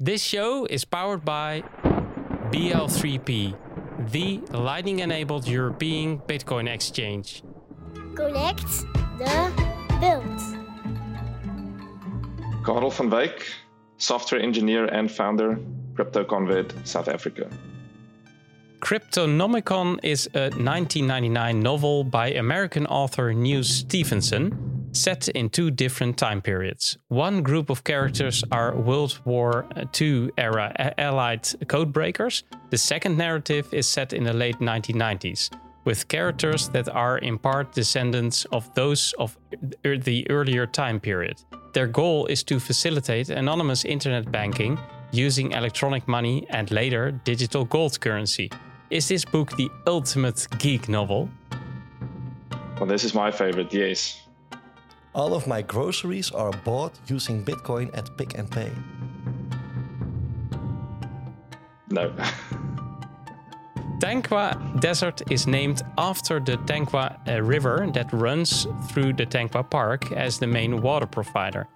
This show is powered by BL3P, the lightning enabled European Bitcoin exchange. Connect the build. Carel van Wyk, software engineer and founder, CryptoConvert South Africa. Cryptonomicon is a 1999 novel by American author Neal Stephenson set in two different time periods. One group of characters are World War II era Allied codebreakers. The second narrative is set in the late 1990s, with characters that are in part descendants of those of the earlier time period. Their goal is to facilitate anonymous internet banking using electronic money and later digital gold currency. Is this book the ultimate geek novel? Well, this is my favorite, yes. All of my groceries are bought using Bitcoin at Pick n Pay. No. Tankwa Desert is named after the Tankwa uh, River that runs through the Tankwa Park as the main water provider.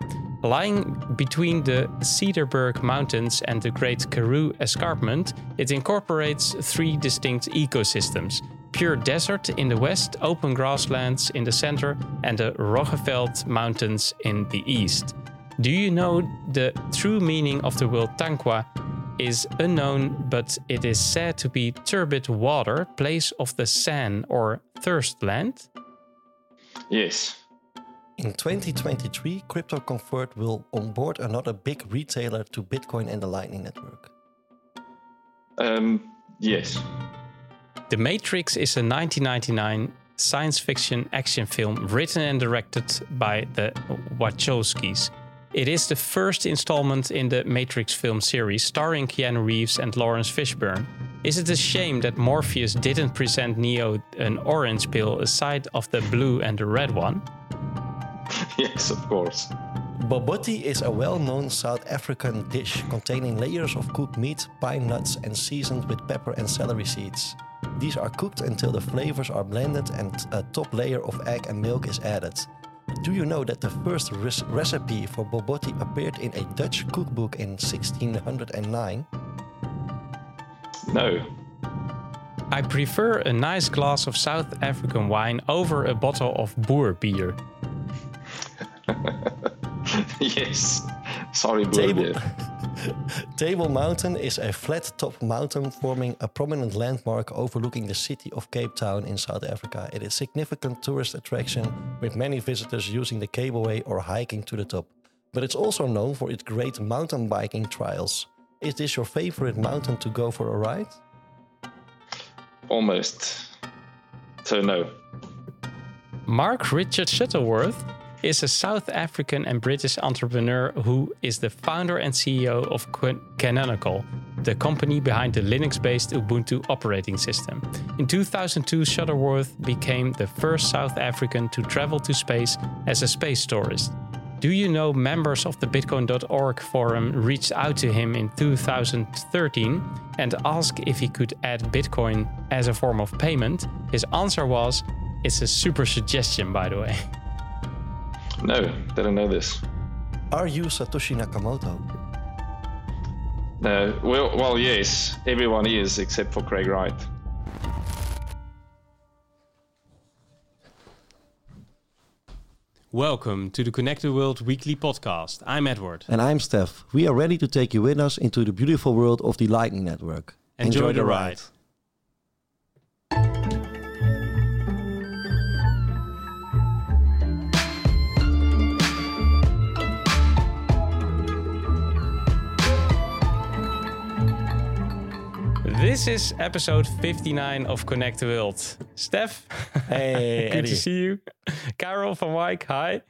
Lying between the Cederberg Mountains and the Great Karoo Escarpment, it incorporates three distinct ecosystems pure desert in the west, open grasslands in the center, and the Roggeveld Mountains in the east. Do you know the true meaning of the word Tankwa is unknown, but it is said to be turbid water, place of the sand or thirst land? Yes. In 2023, CryptoConvert will onboard another big retailer to Bitcoin and the Lightning Network. Um, yes. The Matrix is a 1999 science fiction action film written and directed by the Wachowskis. It is the first installment in the Matrix film series starring Keanu Reeves and Laurence Fishburne. Is it a shame that Morpheus didn't present Neo an orange pill aside of the blue and the red one? yes, of course. Bobotie is a well known South African dish containing layers of cooked meat, pine nuts, and seasoned with pepper and celery seeds. These are cooked until the flavors are blended and a top layer of egg and milk is added. Do you know that the first res- recipe for bobotie appeared in a Dutch cookbook in 1609? No. I prefer a nice glass of South African wine over a bottle of boer beer. yes. Sorry, Table, Boer. Table Mountain is a flat top mountain forming a prominent landmark overlooking the city of Cape Town in South Africa. It is a significant tourist attraction with many visitors using the cableway or hiking to the top. But it's also known for its great mountain biking trials. Is this your favorite mountain to go for a ride? Almost. So, no. Mark Richard Shuttleworth is a South African and British entrepreneur who is the founder and CEO of Canonical, the company behind the Linux based Ubuntu operating system. In 2002, Shuttleworth became the first South African to travel to space as a space tourist. Do you know members of the Bitcoin.org forum reached out to him in 2013 and asked if he could add Bitcoin as a form of payment? His answer was, It's a super suggestion, by the way. No, didn't know this. Are you Satoshi Nakamoto? No. Well, well, yes. Everyone is except for Craig Wright. Welcome to the Connect the World Weekly Podcast. I'm Edward. And I'm Stef. We are ready to take you with us into the beautiful world of the Lightning Network. Enjoy, the ride. This is episode 59 of Connect the World. Stef, Hey, good to see you. Carel van Wyk, hi.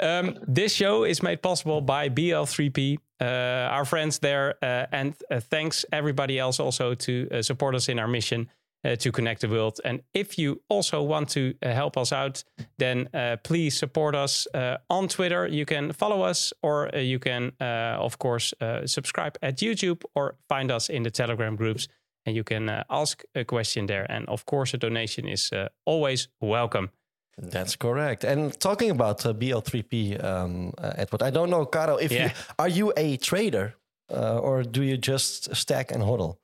Um, this show is made possible by BL3P, uh, our friends there, uh, and uh, thanks everybody else also to uh, support us in our mission uh, to connect the world. And if you also want to uh, help us out, then please support us on Twitter. You can follow us, or you can, uh, of course, uh, subscribe at YouTube or find us in the Telegram groups. And you can uh, ask a question there. And of course, a donation is uh, always welcome. That's correct. And talking about uh, BL3P, um, uh, Edward, I don't know, Caro, if Yeah. you are you a trader? uh, or do you just stack and hodl?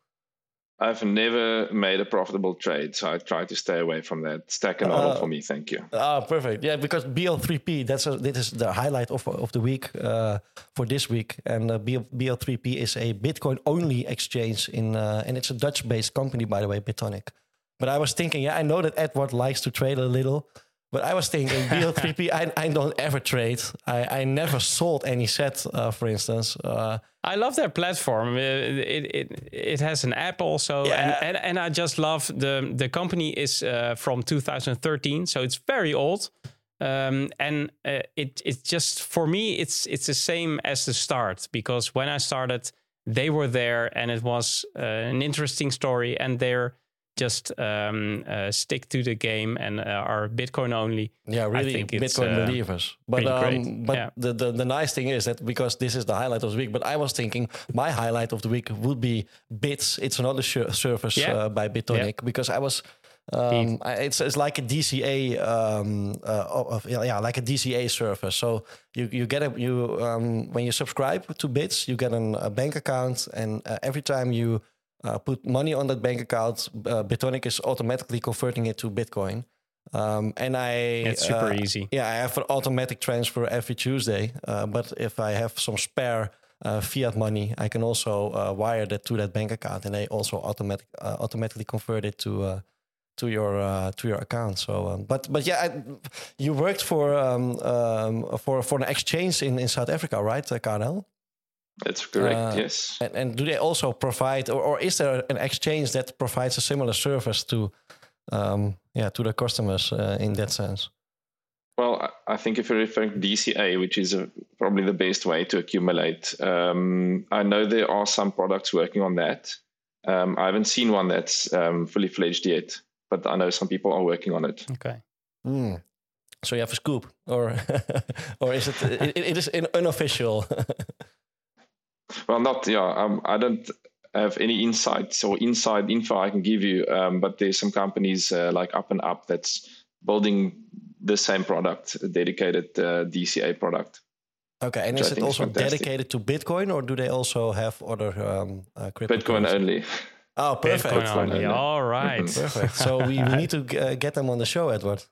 I've never made a profitable trade, so I try to stay away from that. Stack and Uh, for me, thank you. Ah, perfect. Yeah, because BL3P that's a, this is the highlight of of the week uh, for this week, and uh, BL, BL3P is a Bitcoin only exchange in, uh, and it's a Dutch based company by the way, Bitonic. But I was thinking, yeah, I know that Edward likes to trade a little, but I was thinking BL3P, I, I don't ever trade. I, I never sold any set, uh, for instance. Uh, I love their platform. Uh, It it it has an app also, Yeah. and, and and I just love the the company is uh, from 2013, so it's very old. Um, and uh, it it just for me it's it's the same as the start because when I started, they were there and it was uh, an interesting story, and they're just um, uh, stick to the game and uh, are Bitcoin only. Yeah, really Bitcoin uh, believers. But um, but Yeah. the, the the nice thing is that because this is the highlight of the week, but I was thinking my highlight of the week would be Bits. It's another service Yeah. uh, by Bitonic because I was. Um, I, it's it's like a DCA, um, uh, of, yeah, yeah, like a DCA service. So you you get a you um, when you subscribe to Bits, you get an, a bank account, and uh, every time you uh, put money on that bank account, uh, Bitonic is automatically converting it to Bitcoin. Um, and I It's super uh, easy. yeah, I have an automatic transfer every Tuesday. Uh, but if I have some spare uh, fiat money, I can also uh, wire that to that bank account, and they also automatic uh, automatically convert it to uh, to your uh, to your account. So, um, but but yeah, I, you worked for um, um, for for an exchange in, in South Africa, right, uh, Carel? That's correct, uh, yes. And, and do they also provide, or, or is there an exchange that provides a similar service to, um, yeah, to the customers uh, in that sense? Well, I- I think if you're referring to DCA, which is a, probably the best way to accumulate, um, I know there are some products working on that. Um, I haven't seen one that's um, fully fledged yet, but I know some people are working on it. Okay. Hmm. So you have a scoop, or or is it it, it is in unofficial? Well, not yeah. Um, I don't have any insights or inside info I can give you, um, but there's some companies uh, like Up and Up that's building the same product, a dedicated uh, DCA product. okay, and is I it think is also dedicated to Bitcoin, or do they also have other um, uh, crypto? Bitcoin only. Oh, perfect. Bitcoin Bitcoin only. only. All right. Perfect. So we, we need to g- uh, get them on the show, Edward.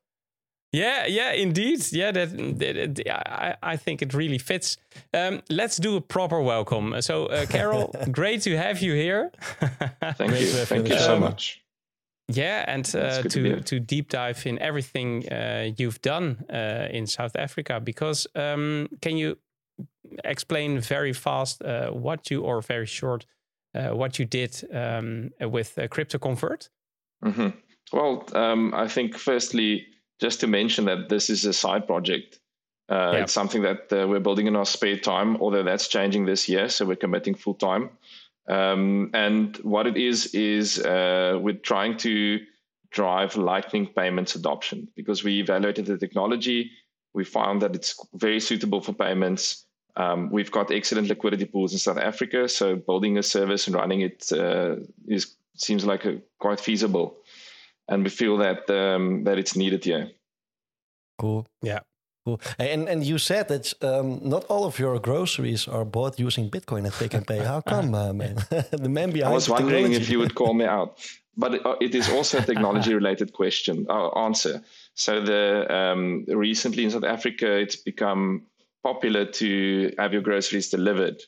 Yeah, yeah, indeed. Yeah, that, that, that- I, I think it really fits. Um, let's do a proper welcome. So, uh, Carel, great to have you here. Thank Great you. to have Thank on you so show. much. yeah, and uh, to to to deep dive in everything uh, you've done uh, in South Africa. Because um, can you explain very fast uh, what you, or very short, uh, what you did um, with uh, Crypto Convert? hmm Well, um, I think firstly, just to mention that this is a side project. Uh, Yeah. It's something that uh, we're building in our spare time, although that's changing this year. So we're committing full time. Um, and what it is, is uh, we're trying to drive Lightning payments adoption because we evaluated the technology. We found that it's very suitable for payments. Um, we've got excellent liquidity pools in South Africa. So building a service and running it uh, is seems like a, quite feasible. And we feel that um, that it's needed here. Cool. Yeah. Cool. And and you said that um, not all of your groceries are bought using Bitcoin at Pick n Pay. How come, uh, man? the man behind I was the wondering technology. if you would call me out, but it, uh, it is also a technology-related question uh, answer. So the um, recently in South Africa, it's become popular to have your groceries delivered.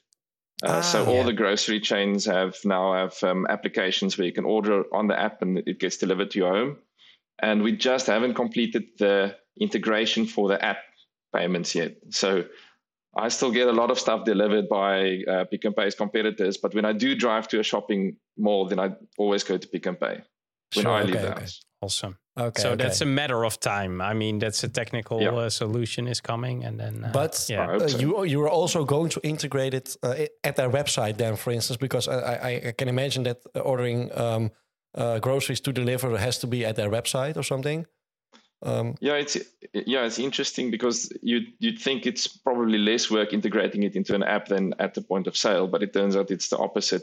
Uh, Ah, so all yeah. the grocery chains have now have um, applications where you can order on the app and it gets delivered to your home. And we just haven't completed the integration for the app payments yet. So I still get a lot of stuff delivered by uh, Pick n Pay's competitors, but when I do drive to a shopping mall, then I always go to Pick n Pay when Sure, I leave okay, the okay. house. Awesome. Okay, so okay. that's a matter of time. I mean, that's a technical Yeah. uh, solution is coming, and then. Uh, But yeah, uh, you you are also going to integrate it uh, at their website, then, for instance, because I, I, I can imagine that ordering um, uh, groceries to deliver has to be at their website or something. Um, Yeah, it's yeah, it's interesting because you you'd think it's probably less work integrating it into an app than at the point of sale, but it turns out it's the opposite.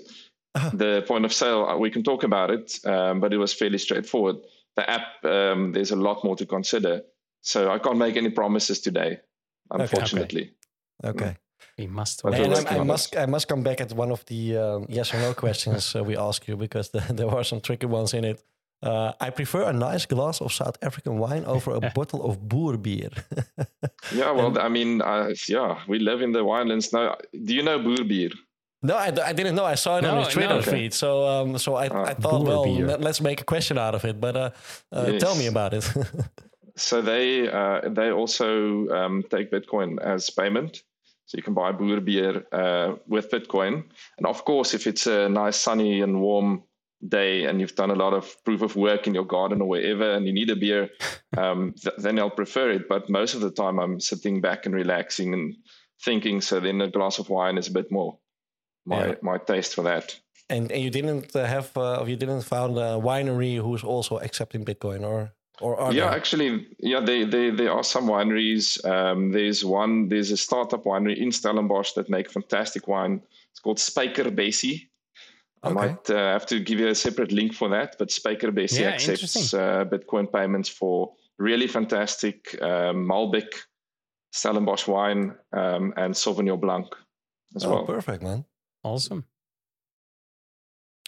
The point of sale, uh, we can talk about it, um, but it was fairly straightforward. The app, um, there's a lot more to consider, so I can't make any promises today, unfortunately. okay. Okay. We must. Wait. And I, I must I must come back at one of the um, yes or no questions uh, we ask you because the, there were some tricky ones in it. Uh, I prefer a nice glass of South African wine over a bottle of Boer beer. Yeah, well, I mean, uh, yeah, we live in the winelands now. Do you know boerbier? No, I, I didn't know. I saw it on No, his Twitter no. feed, so um, so I, Ah, I thought, well, boerbier. let, us make a question out of it. But uh, uh, Yes. tell me about it. So they uh, they also um, take Bitcoin as payment. So you can buy boerbier uh, with Bitcoin, and of course, if it's a nice sunny and warm day and you've done a lot of proof of work in your garden or wherever, and you need a beer, um, th- then I'll prefer it. But most of the time, I'm sitting back and relaxing and thinking. So then a glass of wine is a bit more my Yeah. my taste for that. and, and you didn't uh, have uh, you didn't found a winery who's also accepting Bitcoin, or or are yeah, there? actually, yeah, they, they, there are some wineries. Um, there's one, there's a startup winery in Stellenbosch that make fantastic wine. It's called Spiker Bessie. I Okay. might uh, have to give you a separate link for that, but Spiker Bessie Yeah, accepts uh, Bitcoin payments for really fantastic um, Malbec, Stellenbosch wine, um, and Sauvignon Blanc as Oh, well. perfect, man. Awesome.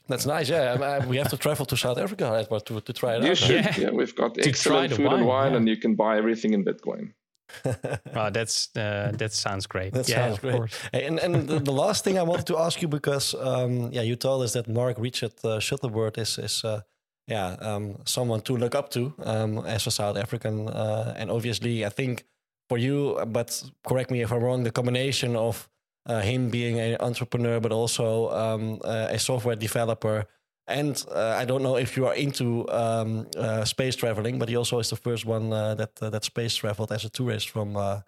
That's nice. Yeah, I- I- we have to travel to South Africa Edward, to to try it You out. should. Yeah. Yeah. we've got try excellent the food and wine, wine, yeah. and you can buy everything in Bitcoin. Wow, that's uh, that sounds great. That yeah, sounds of great. course. And and the, the last thing I wanted to ask you because um, yeah, you told us that Mark Richard uh, Shuttleworth is is uh, yeah um, someone to look up to um, as a South African, uh, and obviously I think for you, but correct me if I'm wrong, the combination of uh, him being an entrepreneur but also um, uh, a software developer. And uh, I don't know if you are into um, uh, space traveling, but he also is the first one uh, that uh, that space traveled as a tourist from uh,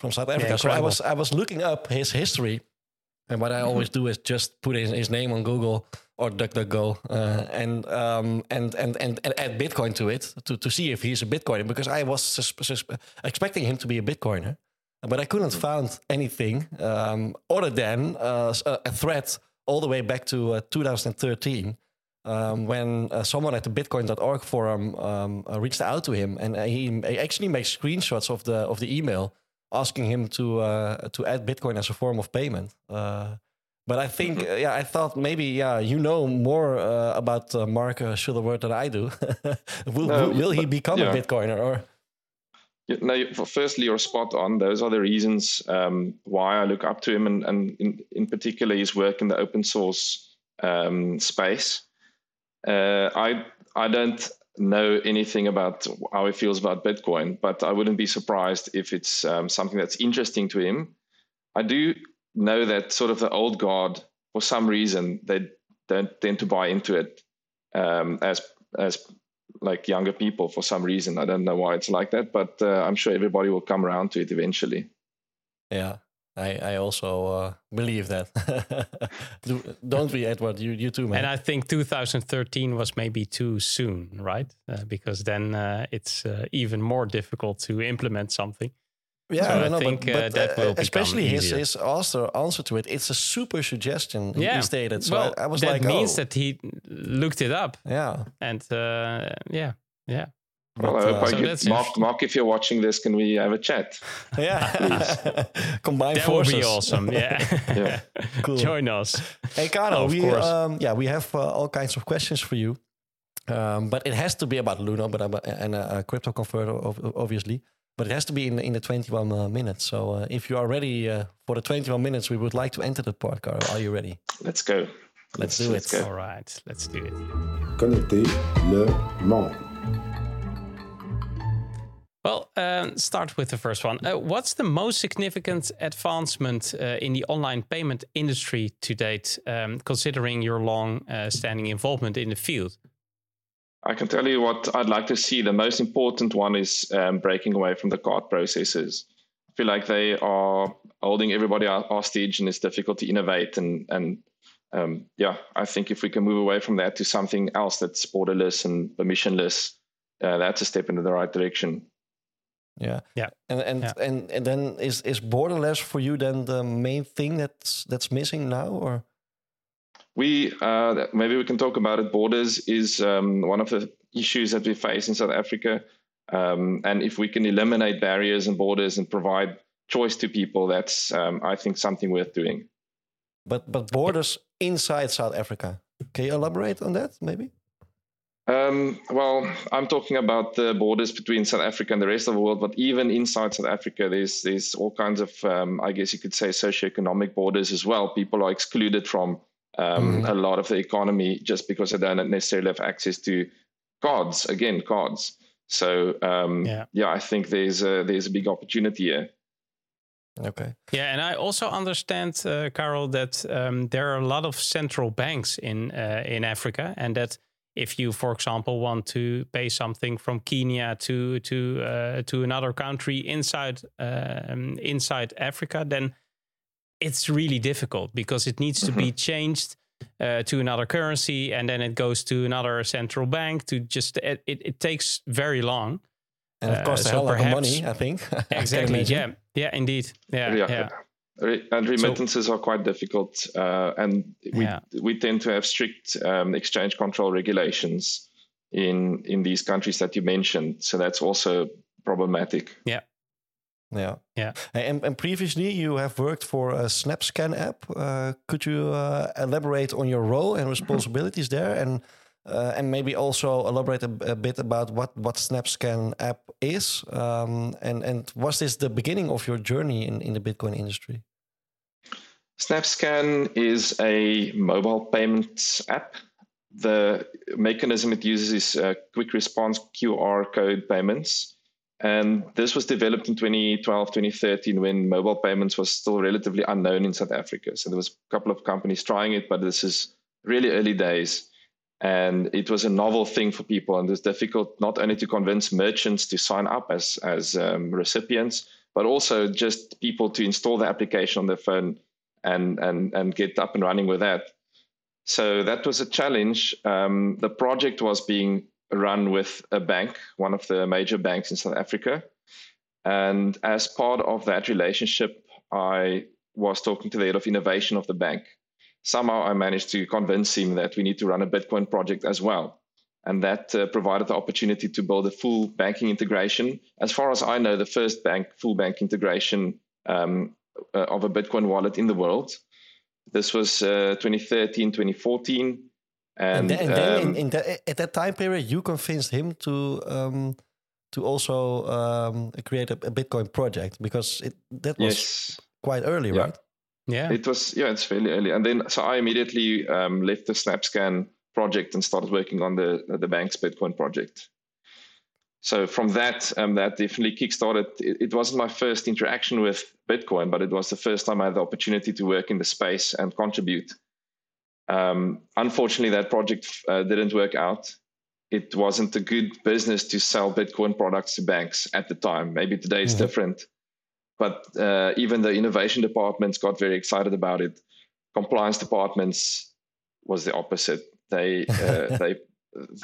from South Africa. so I was I was looking up his history, and what I always do is just put his, his name on Google or DuckDuckGo uh, and um, and, and and and add Bitcoin to it to, to see if he's a Bitcoiner because I was sus- sus- expecting him to be a Bitcoiner, but I couldn't find anything um, other than uh, a, thread all the way back to uh, 2013 um, when uh, someone at the Bitcoin.org forum um, uh, reached out to him, and uh, he, actually makes screenshots of the of the email asking him to uh, to add Bitcoin as a form of payment. Uh, but I think, uh, yeah, I thought maybe, yeah, you know more uh, about uh, Mark uh, Shuttleworth than I do. will, No, will, he become a. Bitcoiner or? No, firstly, you're spot on. Those are the reasons um, why I look up to him, and, and in, in particular, his work in the open source um, space. Uh, I I don't know anything about how he feels about Bitcoin, but I wouldn't be surprised if it's um, something that's interesting to him. I do know that sort of the old guard, for some reason, they don't tend to buy into it um, as as like younger people for some reason. I don't know why it's like that, but uh, I'm sure everybody will come around to it eventually. Yeah, I, I also uh, believe that. Do, don't we, Edward? You, you too, man. And I think 2013 was maybe too soon, right? Uh, because then uh, it's uh, even more difficult to implement something. Yeah, So I I don't know, think, but, uh, but that will especially his easier. his answer answer to it. It's a super suggestion. he- Yeah, he stated. So well, I, I was that like, means oh, that he looked it up, yeah, and uh, yeah, yeah. Well, But, I hope uh, I so get- Mark. Mark, if you're watching this, can we have a chat? yeah. Combine That would be awesome. Yeah, Yeah. Cool. join us. Hey, Carlo, Of we um, yeah we have uh, all kinds of questions for you, um, but it has to be about Luno, but about, and a, a crypto converter, ov- obviously. But it has to be in in the 21 uh, minutes. So uh, if you are ready uh, for the 21 minutes, we would like to enter the part, Carlo. Are you ready? Let's go. Let's do let's it. go. All right, let's do it. Connecter le monde. Well, um, start with the first one. Uh, what's the most significant advancement uh, in the online payment industry to date, um, considering your long-standing involvement in the field? I can tell you what I'd like to see. The most important one is um, breaking away from the card processes. I feel like they are holding everybody ho- hostage, and it's difficult to innovate. And and um, yeah, I think if we can move away from that to something else that's borderless and permissionless, uh, that's a step in the right direction. Yeah. Yeah. And and, Yeah. and and then is is borderless for you then the main thing that's that's missing now or We uh, maybe we can talk about it. Borders is um, one of the issues that we face in South Africa, um, and if we can eliminate barriers and borders and provide choice to people, that's um, I think something worth doing. But but borders inside South Africa. Can you elaborate on that, maybe? Um, well, I'm talking about the borders between South Africa and the rest of the world, but even inside South Africa, there's there's all kinds of, um, I guess you could say, socioeconomic borders as well. People are excluded from um, mm-hmm. a lot of the economy just because they don't necessarily have access to cards. Again, cards. So um, yeah. yeah, I think there's a, there's a big opportunity here. Okay. Yeah, and I also understand, uh, Carel, that um, there are a lot of central banks in uh, in Africa, and that if you, for example, want to pay something from Kenya to to uh, to another country inside um, inside Africa, then it's really difficult because it needs to be mm-hmm. changed uh, to another currency, and then it goes to another central bank. To just it, it, it takes very long, and of course, uh, so a lot of money. I think exactly. yeah, yeah, indeed. Yeah, yeah. yeah and remittances so, are quite difficult, uh, and we yeah. we tend to have strict um, exchange control regulations in in these countries that you mentioned. So that's also problematic. Yeah. Yeah, yeah. And, and previously, you have worked for a SnapScan app. Uh, could you uh, elaborate on your role and responsibilities there, and uh, and maybe also elaborate a, a, bit about what what SnapScan app is, um, and and was this the beginning of your journey in in the Bitcoin industry? SnapScan is a mobile payments app. The mechanism it uses is uh, quick response QR code payments. And this was developed in 2012, 2013, when mobile payments was still relatively unknown in South Africa. So there was a couple of companies trying it, but this is really early days. And it was a novel thing for people, and it was difficult not only to convince merchants to sign up as as um, recipients, but also just people to install the application on their phone and and and get up and running with that. So that was a challenge. Um, the project was being run with a bank, one of the major banks in South Africa, and as part of that relationship, I was talking to the head of innovation of the bank somehow I managed to convince him that we need to run a Bitcoin project as well. And that uh, provided the opportunity to build a full banking integration. As far as I know, the first bank full bank integration um, uh, of a Bitcoin wallet in the world. This was uh, 2013, 2014. And, and, then, and then um, in, in that, at that time period, you convinced him to um, to also um, create a, a, Bitcoin project because it, that was yes. quite early, yeah. right? Yeah. It was, yeah, it's fairly early. And then, so I immediately um, left the SnapScan project and started working on the, the bank's Bitcoin project. So from that, um, that definitely kickstarted. It, it wasn't my first interaction with Bitcoin, but it was the first time I had the opportunity to work in the space and contribute. Um, unfortunately, that project uh, didn't work out. It wasn't a good business to sell Bitcoin products to banks at the time. Maybe today it's mm-hmm. different. But uh, even the innovation departments got very excited about it. Compliance departments was the opposite. They uh, they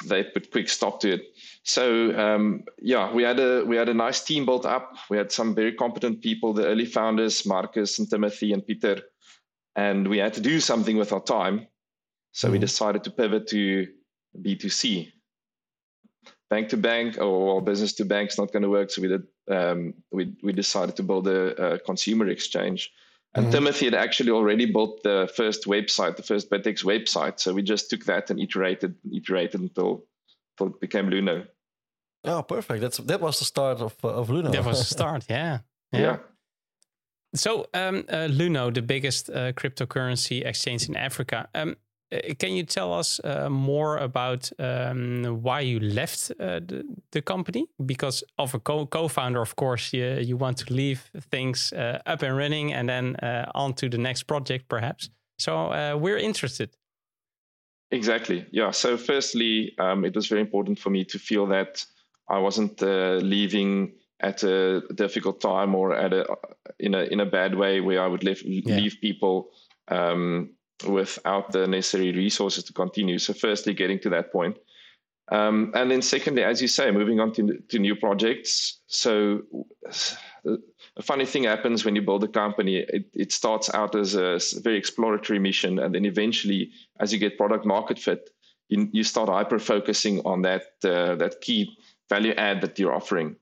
they put quick stop to it. So um, yeah, we had a we had a nice team built up. We had some very competent people, the early founders, Marcus and Timothy and Peter, and we had to do something with our time. So mm-hmm. we decided to pivot to B2C. Bank to bank or business to bank is not going to work. So we did um, we we decided to build a, a consumer exchange. And mm-hmm. Timothy had actually already built the first website, the first BitX website. So we just took that and iterated, iterated until, until it became Luno. Oh, perfect. That's that was the start of uh, of Luno. That was the start. Yeah. Yeah. yeah. So um, uh, Luno, the biggest uh, cryptocurrency exchange in Africa. Um, can you tell us uh, more about um, why you left uh, the, the, company? Because of a co- founder of course, you, you want to leave things uh, up and running and then uh, on to the next project, perhaps. So uh, we're interested. Exactly. Yeah. So, firstly, um, it was very important for me to feel that I wasn't leaving at a difficult time or at a in a in a bad way where I would leave, yeah. leave people. Um, without the necessary resources to continue. So, firstly, getting to that point. Um, and then, secondly, as you say, moving on to, to new projects. So, a funny thing happens when you build a company. It, it starts out as a very exploratory mission, and then eventually, as you get product market fit, you, you start hyper focusing on that uh, that key value add that you're offering.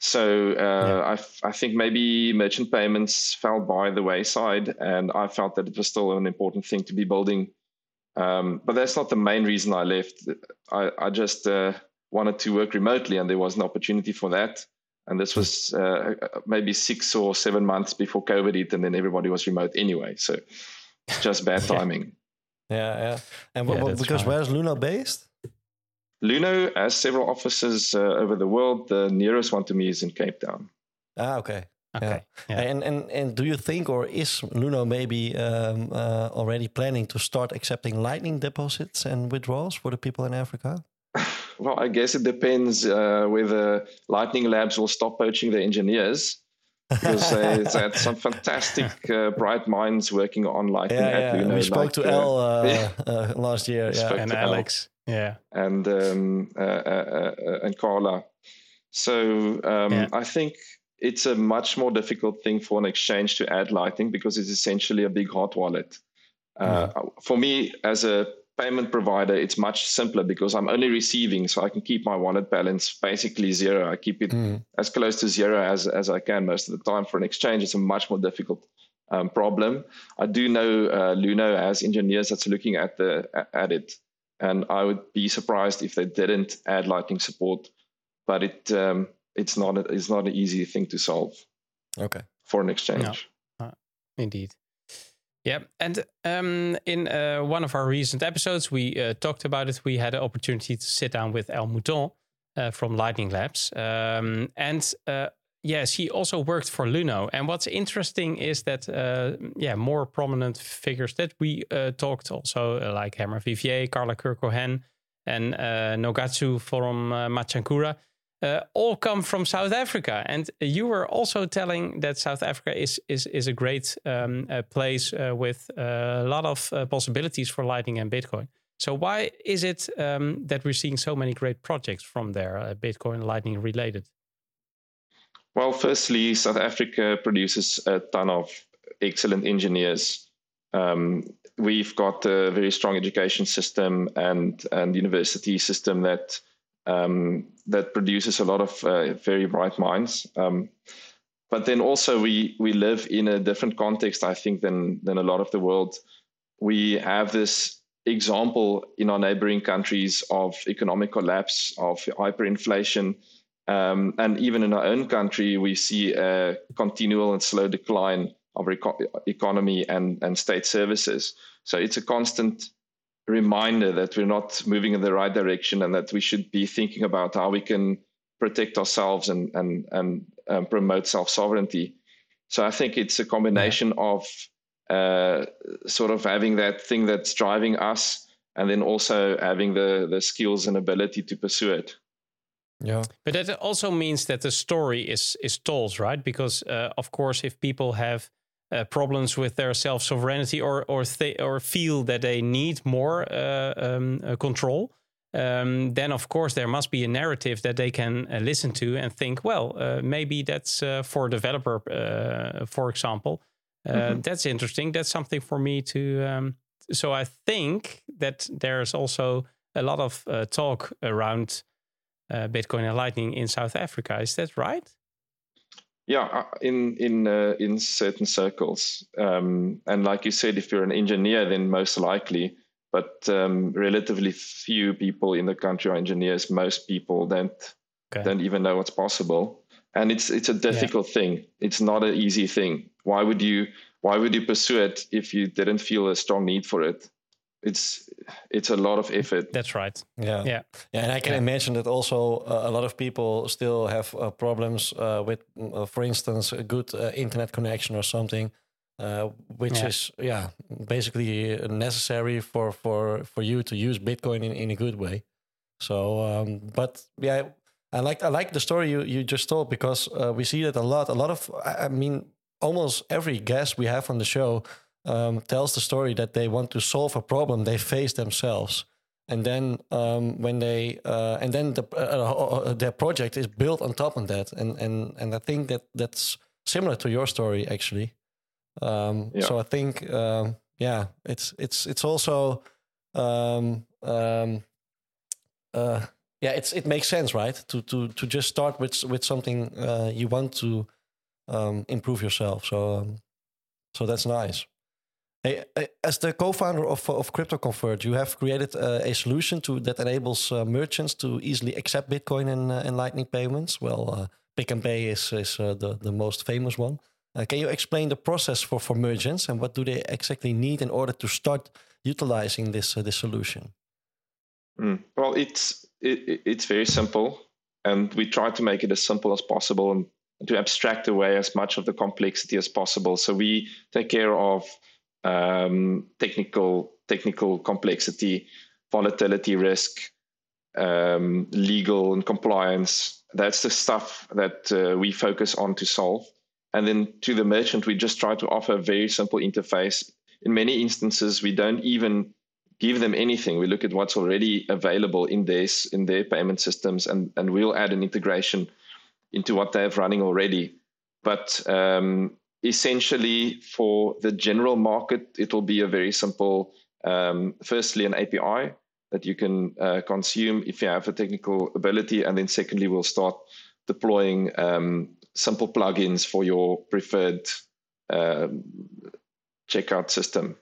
So uh, Yeah. I, f- I think maybe merchant payments fell by the wayside, and I felt that it was still an important thing to be building. Um, but that's not the main reason I left. I, I just uh, wanted to work remotely, and there was an opportunity for that. And this was uh, maybe six or seven months before COVID hit, and then everybody was remote anyway. So it's just bad Yeah. timing. Yeah, yeah. And wh- Yeah, wh- that's because fine. where's Luno based? Luno has several offices uh, over the world. The nearest one to me is in Cape Town. Ah, okay. Okay. Yeah. And and and do you think, or is Luno maybe um, uh, already planning to start accepting Lightning deposits and withdrawals for the people in Africa? Well, I guess it depends uh, whether Lightning Labs will stop poaching their engineers because they they had some fantastic, uh, bright minds working on Lightning Yeah, at yeah. Luno. we spoke to like, uh, Al uh, yeah. uh, last year. Yeah. and to Al. Alex. Yeah. and um, uh, uh, uh, and Carla. So um, Yeah. I think it's a much more difficult thing for an exchange to add Lightning because it's essentially a big hot wallet. Uh, For me, as a payment provider, it's much simpler because I'm only receiving, so I can keep my wallet balance basically zero. I keep it Mm. as close to zero as, as I can most of the time. For an exchange, it's a much more difficult um, problem. I do know uh, Luno has engineers that's looking at the at it, and I would be surprised if they didn't add Lightning support. But it um, it's not a, it's not an easy thing to solve Okay. for an exchange. Indeed. Yeah, and um, in uh, one of our recent episodes, we uh, talked about it. We had an opportunity to sit down with Elle Mouton uh, from Lightning Labs, um, and uh, yes, he also worked for Luno. And what's interesting is that uh, yeah, more prominent figures that we uh, talked also uh, like Hermann Vivier, Carla Kirk-Cohen, and uh, Nogatsu from uh, Machankura all come from South Africa. And you were also telling that South Africa is is is a great um, place with a lot of possibilities for Lightning and Bitcoin. So why is it um, that we're seeing so many great projects from there, Bitcoin Lightning related? Well, firstly, South Africa produces a ton of excellent engineers. Um, we've got a very strong education system and and university system that um, that produces a lot of uh, very bright minds. Um, but then also we we live in a different context, I think, than than a lot of the world. We have this example in our neighboring countries of economic collapse, of hyperinflation, um, and even in our own country, we see a continual and slow decline of eco- economy and, and state services. So it's a constant reminder that we're not moving in the right direction and that we should be thinking about how we can protect ourselves and, and, and um, promote self sovereignty. So I think it's a combination of uh, sort of having that thing that's driving us and then also having the, the skills and ability to pursue it. Yeah. But that also means that the story is is told, right? Because uh, of course, if people have uh, problems with their self sovereignty or or th- or feel that they need more uh, um, uh, control, um, then of course there must be a narrative that they can uh, listen to and think, well, uh, maybe that's uh, for a developer, uh, for example. Uh, That's interesting. That's something for me to. Um, so I think that there's also a lot of uh, talk around uh, Bitcoin and Lightning in South Africa. Is that right? Yeah, uh, in in uh, in certain circles, um, and like you said, if you're an engineer, then most likely. But um, relatively few people in the country are engineers. Most people don't Okay. don't even know what's possible, and it's it's a difficult thing. It's not an easy thing. Why would you Why would you pursue it if you didn't feel a strong need for it? It's it's a lot of effort. That's right. Yeah. Yeah. Yeah, and I can Yeah. imagine that also uh, a lot of people still have uh, problems uh, with, uh, for instance, a good uh, internet connection or something, uh, which Yeah. is yeah basically necessary for for for you to use Bitcoin in, in a good way. So, um, but yeah, I like I like the story you you just told because uh, we see that a lot. A lot of I I mean, almost every guest we have on the show um, tells the story that they want to solve a problem they face themselves and then um, when they uh, and then the, uh, uh, their project is built on top of that and and and I think that that's similar to your story actually um, Yeah. so I think um, yeah it's it's it's also um, um, uh, yeah, it's it makes sense, right? To to to just start with with something uh, you want to um, improve yourself. So um, so that's nice. Uh, as the co-founder of of CryptoConvert, you have created uh, a solution to that enables uh, merchants to easily accept Bitcoin and, uh, and Lightning payments. Well, uh, Pick n Pay is is uh, the the most famous one. can you explain the process for for merchants and what do they exactly need in order to start utilizing this this solution? Mm. Well, it's it, it's very simple, and we try to make it as simple as possible and to abstract away as much of the complexity as possible. So we take care of um, technical technical complexity, volatility risk, um, legal and compliance. That's the stuff that uh, we focus on to solve. And then to the merchant, we just try to offer a very simple interface. In many instances, we don't even give them anything. We look at what's already available in this in their payment systems, and and we'll add an integration into what they have running already. But um, essentially for the general market, it'll be a very simple, um, firstly, an API that you can uh, consume if you have a technical ability. And then secondly, we'll start deploying um, simple plugins for your preferred um, checkout system.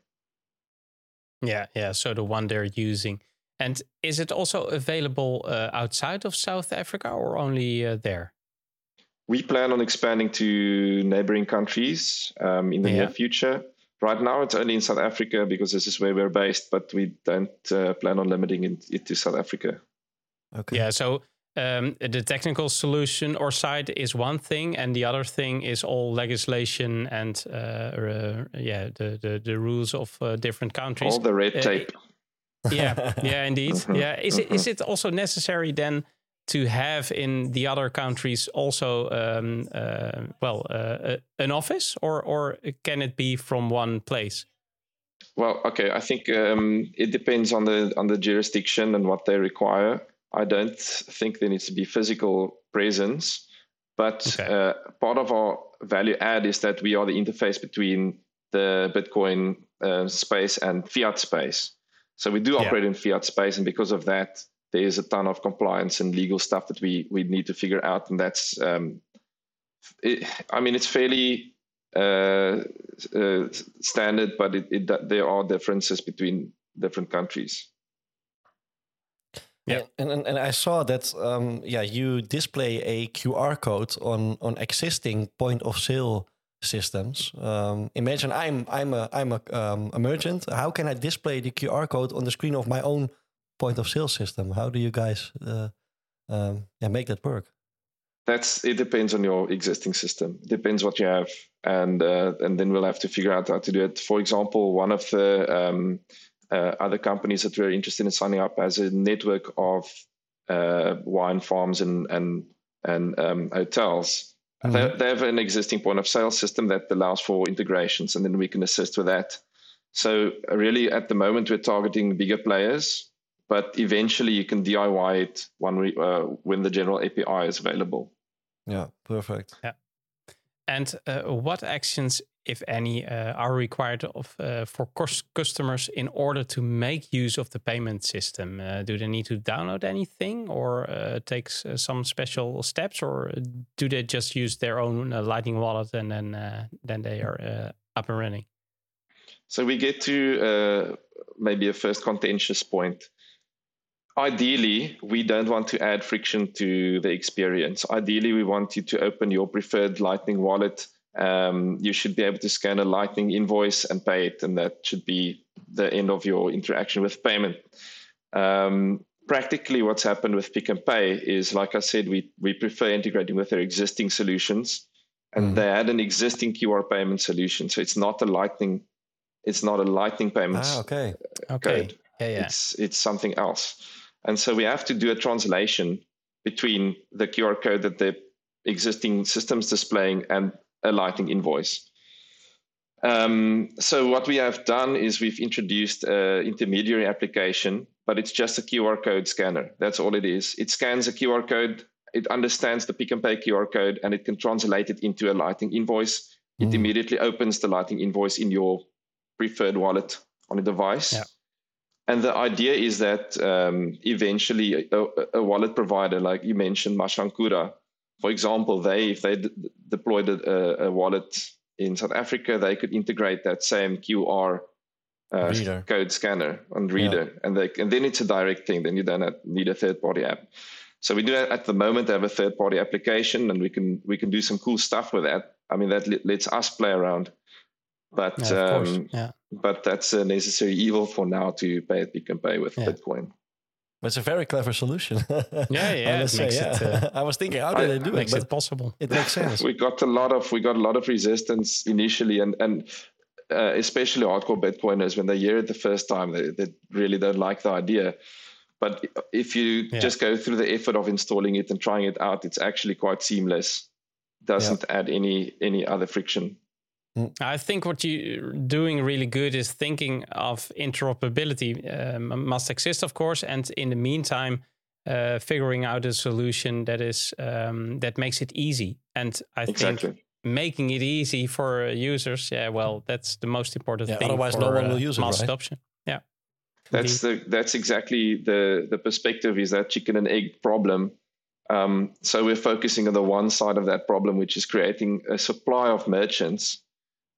Yeah, yeah. So the one they're using. And is it also available uh, outside of South Africa or only uh, there? We plan on expanding to neighboring countries um, in the yeah. near future. Right now, it's only in South Africa because this is where we're based, but we don't uh, plan on limiting it to South Africa. Okay. Yeah. So um, the technical solution or side is one thing, and the other thing is all legislation and uh, uh, yeah, the, the, the rules of uh, different countries. All the red uh, tape. yeah. Yeah. Indeed. Mm-hmm. Yeah. Is it is it also necessary then? To have in the other countries also um, uh, well uh, an office or or can it be from one place well okay i think um, it depends on the on the jurisdiction and what they require i don't think there needs to be physical presence but okay. uh, part of our value add is that we are the interface between the bitcoin uh, space and fiat space so we do operate yeah. in fiat space and because of that there's a ton of compliance and legal stuff that we we need to figure out, and that's um, it, I mean it's fairly uh, uh, standard, but it, it, there are differences between different countries. Yeah, and, and and I saw that um, yeah you display a QR code on on existing point of sale systems. Um, imagine I'm I'm a I'm a, um, a merchant. How can I display the QR code on the screen of my own point of sale system. How do you guys uh, um, yeah, make that work? That's it. Depends on your existing system. Depends what you have, and uh, and then we'll have to figure out how to do it. For example, one of the um, uh, other companies that we're interested in signing up as a network of uh, wine farms and and and um, hotels. Mm-hmm. They, they have an existing point of sale system that allows for integrations, and then we can assist with that. So really, at the moment, we're targeting bigger players but eventually you can DIY it when we, uh, when the general API is available. Yeah, perfect. Yeah. And uh, what actions, if any, uh, are required of uh, for customers in order to make use of the payment system? Uh, do they need to download anything, or uh, take some special steps, or do they just use their own Lightning wallet and then then they are up and running? So we get to maybe a first contentious point ideally, we don't want to add friction to the experience. Ideally, we want you to open your preferred Lightning wallet. Um, you should be able to scan a Lightning invoice and pay it, and that should be the end of your interaction with payment. Um, practically, what's happened with Pick n Pay is, like I said, we we prefer integrating with their existing solutions, and mm-hmm. they had an existing QR payment solution, so it's not a Lightning, it's not a Lightning payment. Ah, okay. Okay. Yeah, yeah. It's it's something else. And so we have to do a translation between the QR code that the existing system's displaying and a Lightning invoice. Um, so what we have done is we've introduced an intermediary application, but it's just a QR code scanner. That's all it is. It scans a QR code, it understands the Pick n Pay QR code, and it can translate it into a Lightning invoice. Mm. It immediately opens the Lightning invoice in your preferred wallet on a device. Yeah and the idea is that um, eventually a, a, wallet provider, like you mentioned, Machankura, for example, they if they d- deployed a, a, wallet in South Africa, they could integrate that same QR uh, code scanner on reader, yeah. and they and then it's a direct thing. Then you don't need a third party app. So we do at the moment have a third party application, and we can we can do some cool stuff with that. I mean that lets us play around, but yeah, um, yeah. but that's a necessary evil for now to pay at Pick n Pay with Bitcoin. It's a very clever solution. yeah, yeah, it makes yeah. It, uh, I was thinking, how did I, they do makes it? it possible. It makes sense. we got a lot of we got a lot of resistance initially, and and uh, especially hardcore Bitcoiners when they hear it the first time, they, they really don't like the idea. But if you yeah. just go through the effort of installing it and trying it out, it's actually quite seamless. Doesn't yeah. add any any other friction. Mm. I think what you're doing really good is thinking of interoperability um, must exist, of course, and in the meantime, uh, figuring out a solution that is um, that makes it easy. And I exactly. think making it easy for users, yeah, well, that's the most important yeah, thing. Otherwise, for, no one will uh, use mass it, right? adoption. Yeah, that's the that's exactly the the perspective is that chicken and egg problem. Um, so we're focusing on the one side of that problem, which is creating a supply of merchants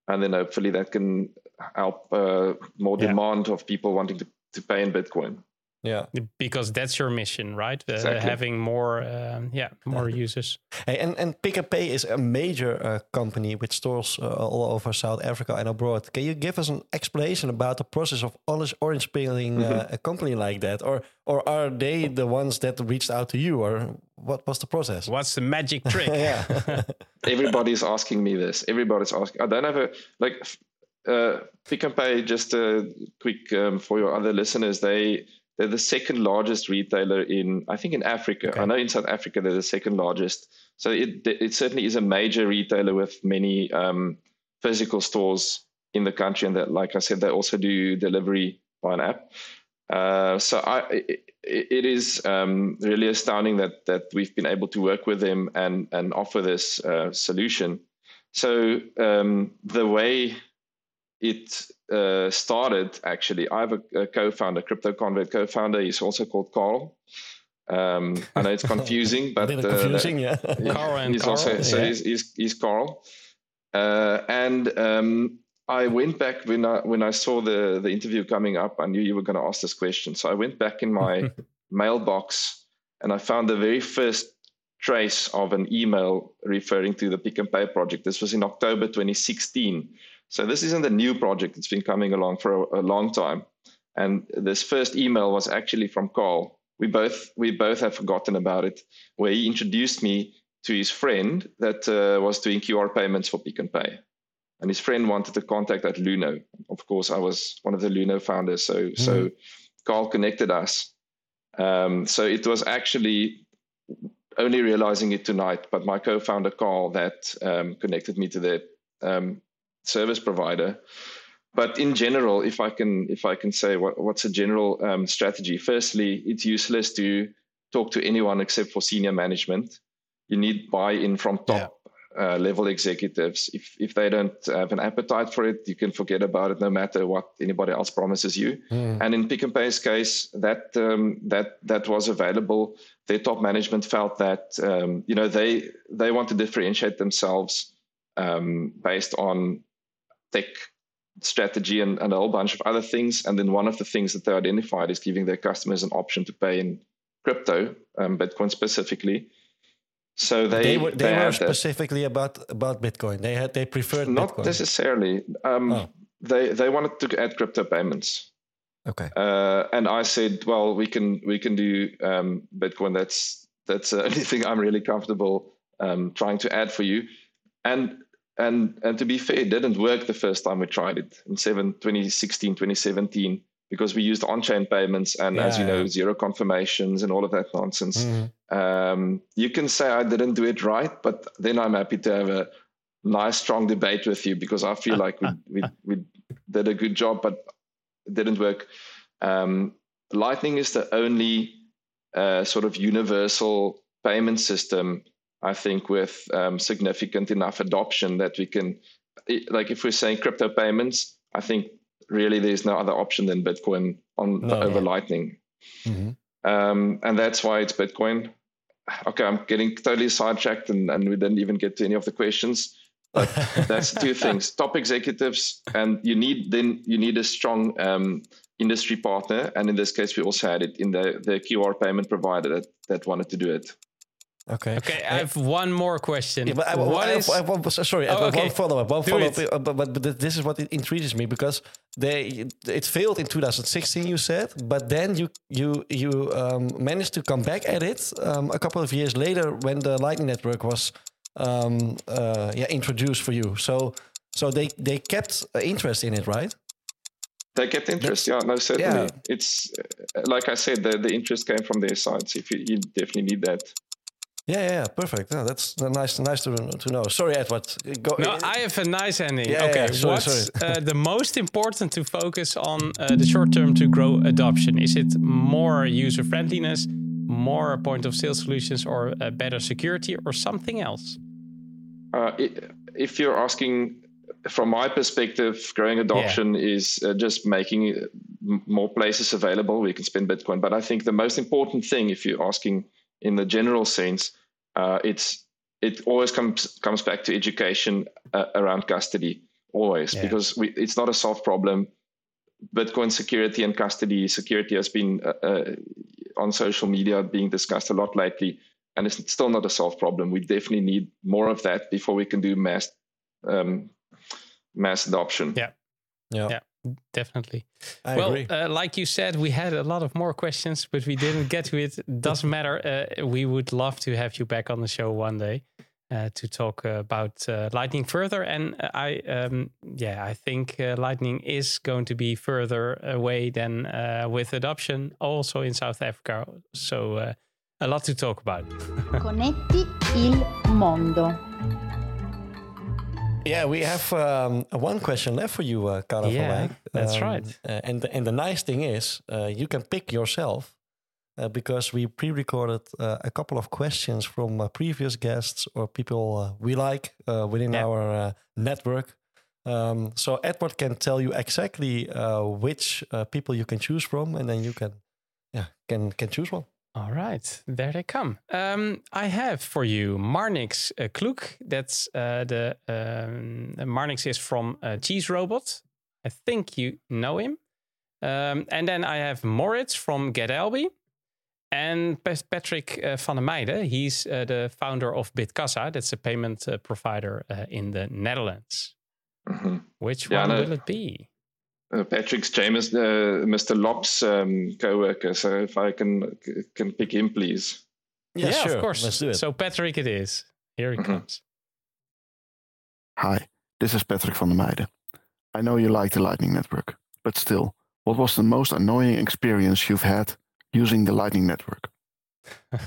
and then hopefully that can help uh, more yeah. demand of people wanting to, to pay in Bitcoin. Yeah, because that's your mission, right? Uh, having more, uh, yeah, more users. Hey, and and Pick n Pay is a major uh, company with stores uh, all over South Africa and abroad. Can you give us an explanation about the process of orange, orange pilling uh, mm-hmm. a company like that, or or are they the ones that reached out to you, or what was the process? What's the magic trick? yeah, everybody's asking me this. Everybody's asking. I don't have a like. Uh, Pick n Pay, just a quick um, for your other listeners, they they're the second largest retailer in, I think, in Africa. Okay. I know in South Africa they're the second largest. So it it certainly is a major retailer with many um, physical stores in the country, and that, like I said, they also do delivery by an app. Uh, so I, it, it is um, really astounding that that we've been able to work with them and and offer this uh, solution. So um, the way it uh, started actually. I have a, a, co-founder, Crypto Convert co-founder. He's also called Carl. Um, I know it's confusing, but uh, confusing, yeah. Carl and he's Carl, also so yeah. he's, he's, he's Carl. Uh, and um, I went back when I when I saw the the interview coming up. I knew you were going to ask this question, so I went back in my mailbox and I found the very first trace of an email referring to the Pick n Pay project. This was in October 2016. So this isn't a new project. It's been coming along for a, a long time. And this first email was actually from Carl. We both we both have forgotten about it, where he introduced me to his friend that uh, was doing QR payments for Pick n Pay. And his friend wanted to contact at Luno. Of course, I was one of the Luno founders. So mm-hmm. so Carl connected us. Um, so it was actually only realizing it tonight, but my co-founder Carl that um, connected me to the um, service provider. But in general, if I can if I can say what, what's a general um, strategy, firstly, it's useless to talk to anyone except for senior management. You need buy-in from top yeah. Uh, level executives. If if they don't have an appetite for it, you can forget about it, no matter what anybody else promises you. Mm. And in Pick n Pay's case, that um, that that was available. Their top management felt that um, you know they they want to differentiate themselves um, based on tech strategy and, and a whole bunch of other things. And then one of the things that they identified is giving their customers an option to pay in crypto, um, Bitcoin specifically. So they they were, they they were specifically about about Bitcoin. They had they preferred not Bitcoin. necessarily. Um, oh. They they wanted to add crypto payments. Okay. Uh, and I said, well, we can we can do um, Bitcoin. That's that's the only thing I'm really comfortable um, trying to add for you. And and and to be fair, it didn't work the first time we tried it in 7, 2016, 2017, because we used on-chain payments and, yeah, as you know, yeah. zero confirmations and all of that nonsense. Mm-hmm. Um, you can say I didn't do it right, but then I'm happy to have a nice, strong debate with you because I feel like we we, we did a good job, but it didn't work. Um, Lightning is the only uh, sort of universal payment system I think with um, significant enough adoption that we can, like if we're saying crypto payments, I think really there's no other option than Bitcoin on No, over. Lightning. Mhm. Um, and that's why it's Bitcoin. Okay, I'm getting totally sidetracked and, and we didn't even get to any of the questions. But that's two things: top executives, and you need then you need a strong um, industry partner. And in this case, we also had it in the the QR payment provider that that wanted to do it. Okay. Okay, I have one more question. Yeah, but I, What I, is- I, I, want- sorry, Oh, okay. one follow up. One Do follow up. it. uh, But, but, but this is what intrigues me because they it failed in 2016. You said, but then you you you um, managed to come back at it um, a couple of years later when the Lightning Network was um, uh, yeah introduced for you. So so they they kept uh, interest in it, right? They kept interest, yeah, no, certainly. yeah. It's uh, like I said, the, the interest came from their side. So if you, you definitely need that. Yeah, yeah, yeah, perfect. Yeah, that's nice, nice to to know. Sorry, Edward. Go, No, I have a nice ending. Yeah, okay, yeah, sorry, what's Uh, the most important to focus on uh, the short term to grow adoption? Is it more user friendliness, more point of sale solutions, or uh, better security, or something else? Uh, i- if you're asking from my perspective, growing adoption is uh, just making uh, more places available where you can spend Bitcoin. But I think the most important thing, if you're asking in the general sense, uh, it's it always comes comes back to education uh, around custody, always Yeah. because we, it's not a solved problem. Bitcoin security and custody security has been uh, uh, on social media being discussed a lot lately, and it's still not a solved problem. We definitely need more of that before we can do mass um, mass adoption. Yeah. yeah, Yeah. Definitely. I well, agree. uh, like you said, we had a lot of more questions, but we didn't get to it. Doesn't matter. Uh, we would love to have you back on the show one day uh, to talk uh, about uh, Lightning further. And uh, I, um, yeah, I think uh, Lightning is going to be further away than uh, with adoption, also in South Africa. So uh, a lot to talk about. Connetti il mondo. Yeah, we have um, one question left for you, uh, Carel Yeah, Wyk. that's Um, right. uh, and the, and the nice thing is, uh, you can pick yourself uh, because we pre-recorded uh, a couple of questions from uh, previous guests or people uh, we like uh, within Yeah. our uh, network. Um, so Edward can tell you exactly uh, which uh, people you can choose from, and then you can, yeah, can can choose one. All right, there they come. Um, I have for you Marnix uh, Kloek. That's uh, the um, Marnix is from uh, Cheese Robot. I think you know him. Um, and then I have Moritz from GetAlby. And Patrick uh, van der Meijden. He's uh, the founder of Bitkassa. That's a payment uh, provider uh, in the Netherlands. Mhm. Which Yeah, one no. will it be? Uh, Patrick's James, uh, Mr. Lop's um, co-worker. So if I can can pick him, please. sure. of course. Let's do it. So Patrick it is. Here he Mhm. comes. Hi, this is Patrick van der Meijden. I know you like the Lightning Network, but still, what was the most annoying experience you've had using the Lightning Network?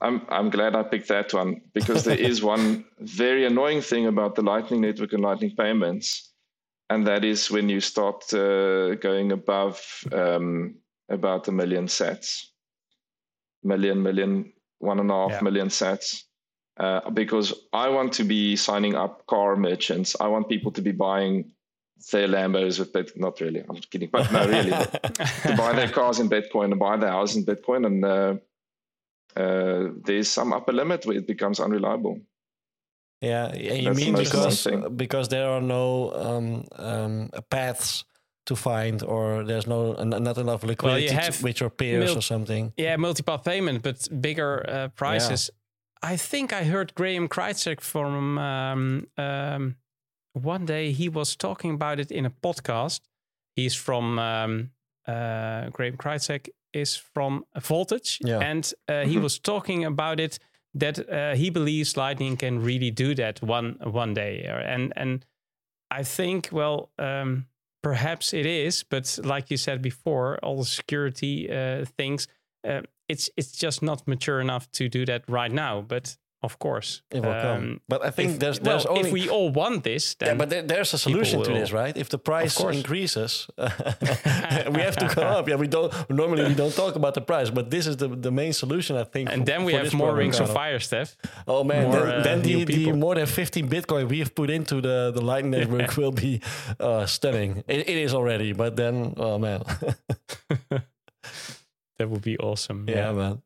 I'm I'm glad I picked that one because there is one very annoying thing about the Lightning Network and Lightning payments, and that is when you start uh, going above um, about a million sats, million, million, one and a half Yeah. million sats. Uh, because I want to be signing up car merchants. I want people to be buying their Lambos with Bitcoin. Not really. I'm kidding, but no, really to buy their cars in Bitcoin and buy their house in Bitcoin, and uh, uh, there's some upper limit where it becomes unreliable. Yeah, and you That's mean because because there are no um, um, paths to find, or there's no not enough liquidity to- have with your peers mil- or something. Yeah, multi-path payment, but bigger uh, prices. I think I heard Graham Krizek from um, um, one day. He was talking about it in a podcast. He's from um, uh, Graham Krizek is from Voltage, Yeah. and uh, he Mhm. was talking about it that uh, he believes Lightning can really do that one one day, and and I think well. Um, Perhaps it is, but like you said before, all the security uh, things, uh, it's it's just not mature enough to do that right now. But of course. It will come. Um, But I think if, there's well, only if we all want this, then yeah, but there, there's a solution to this, right? If the price increases, we have to go up. Yeah, we don't normally we don't talk about the price, but this is the, the main solution, I think. and for- then we have more rings of fire, Stef. Oh man, more, then, uh, then the, the more than 15 Bitcoin we have put into the, the Lightning Network will be uh, stunning. It, it is already, but then, oh man. That would be awesome. yeah, man.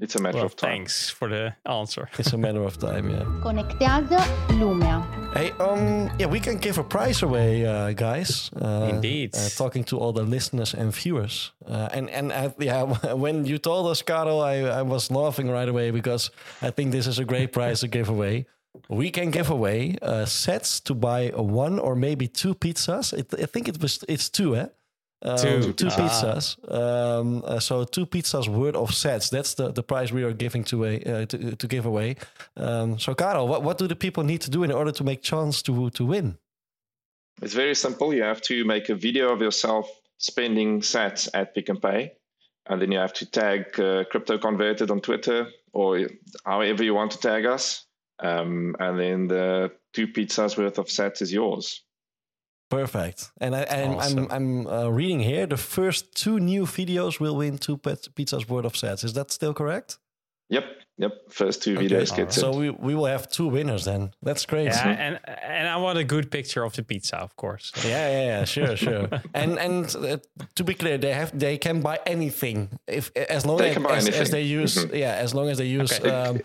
It's a matter Well, of time. thanks for the answer. It's a matter of time, yeah. Conectado Lumia. Hey, um, yeah, we can give a prize away, uh, guys. Uh, Indeed. Uh, talking to all the listeners and viewers, uh, and and uh, yeah, when you told us, Carel, I, I was laughing right away because I think this is a great prize to give away. We can give away uh, sats to buy one or maybe two pizzas. It, I think it was it's two, eh? Um, Two. two Ah. pizzas. Um, uh, so two pizzas worth of sats. That's the, the prize we are giving to a uh, to, to give away. Um, so, Carel, what, what do the people need to do in order to make chance to to win? It's very simple. You have to make a video of yourself spending sats at Pick n Pay, and then you have to tag uh, Crypto Converted on Twitter or however you want to tag us. Um, and then the two pizzas worth of sats is yours. Perfect. And I, I'm Awesome. I'm, I'm uh, reading here the first two new videos will win two pizzas worth of sats. Is that still correct? Yep, yep. First two Okay. videos gets So we, we will have two winners then. That's great. Yeah, Yeah, and and I want a good picture of the pizza, of course. yeah, yeah, sure, sure. and and uh, to be clear, they have they can buy anything if as long They as, can buy as, as they use Mhm. yeah as long as they use Okay. um,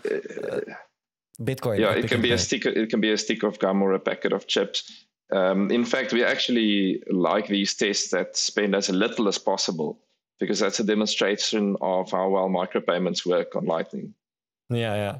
Bitcoin. yeah, it can and be a Pay. stick. It can be a stick of gum or a packet of chips. Um, in fact, we actually like these tests that spend as little as possible because that's a demonstration of how well micropayments work on Lightning. Yeah, yeah.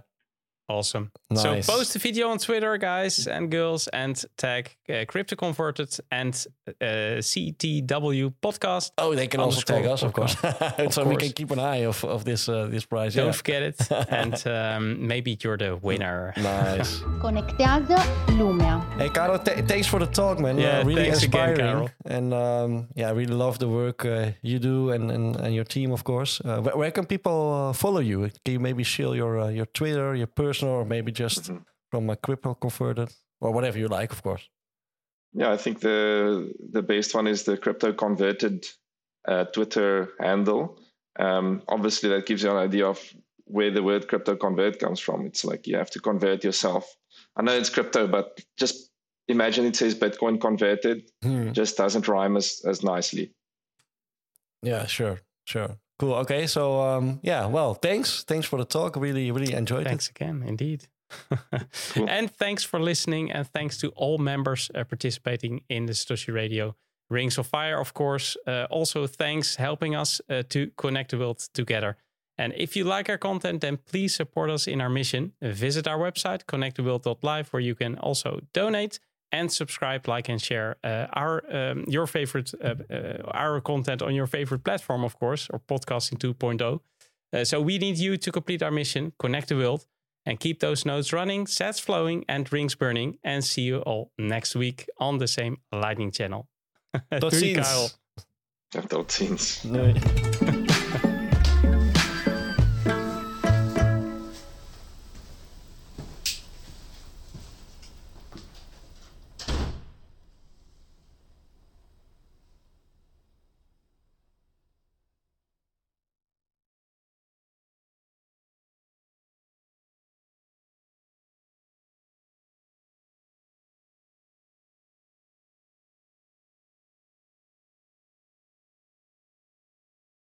Awesome. Nice. So post the video on Twitter, guys and girls, and tag uh, Crypto Converted and uh, CTW podcast. Oh, they can also tag us, of course, Of so we can keep an eye of of this uh, this prize. Don't Yeah. forget it, and um, maybe you're the winner. Nice. Conectado Lumia. Hey, Carel, th- thanks for the talk, man. Yeah, uh, really thanks again, inspiring. And um, yeah, I really love the work uh, you do and, and, and your team, of course. Uh, where, where can people uh, follow you? Can you maybe share your uh, your Twitter, your personal, or maybe just from a crypto converted, or whatever you like, of course. Yeah, I think the the best one is the crypto converted uh, Twitter handle. Um, obviously, that gives you an idea of where the word crypto convert comes from. It's like you have to convert yourself. I know it's crypto, but just imagine it says Bitcoin converted. Hmm. Just doesn't rhyme as as nicely. Yeah, sure, sure. Cool. Okay, so um, yeah, well, thanks, thanks for the talk. Really, really enjoyed Thanks it. Thanks again, indeed. Cool. And thanks for listening, and thanks to all members uh, participating in the Satoshi Radio Rings of Fire, of course. Uh, also, thanks helping us uh, to connect the world together. And if you like our content, then please support us in our mission. Visit our website, connecttheworld.live, where you can also donate and subscribe, like, and share uh, our um, your favorite uh, uh, our content on your favorite platform, of course, or podcasting 2.0. Uh, so we need you to complete our mission, connect the world, and keep those nodes running, sats flowing, and rings burning. And see you all next week on the same Lightning channel. Tot Doei, ziens. Carel. Tot ziens. Nee.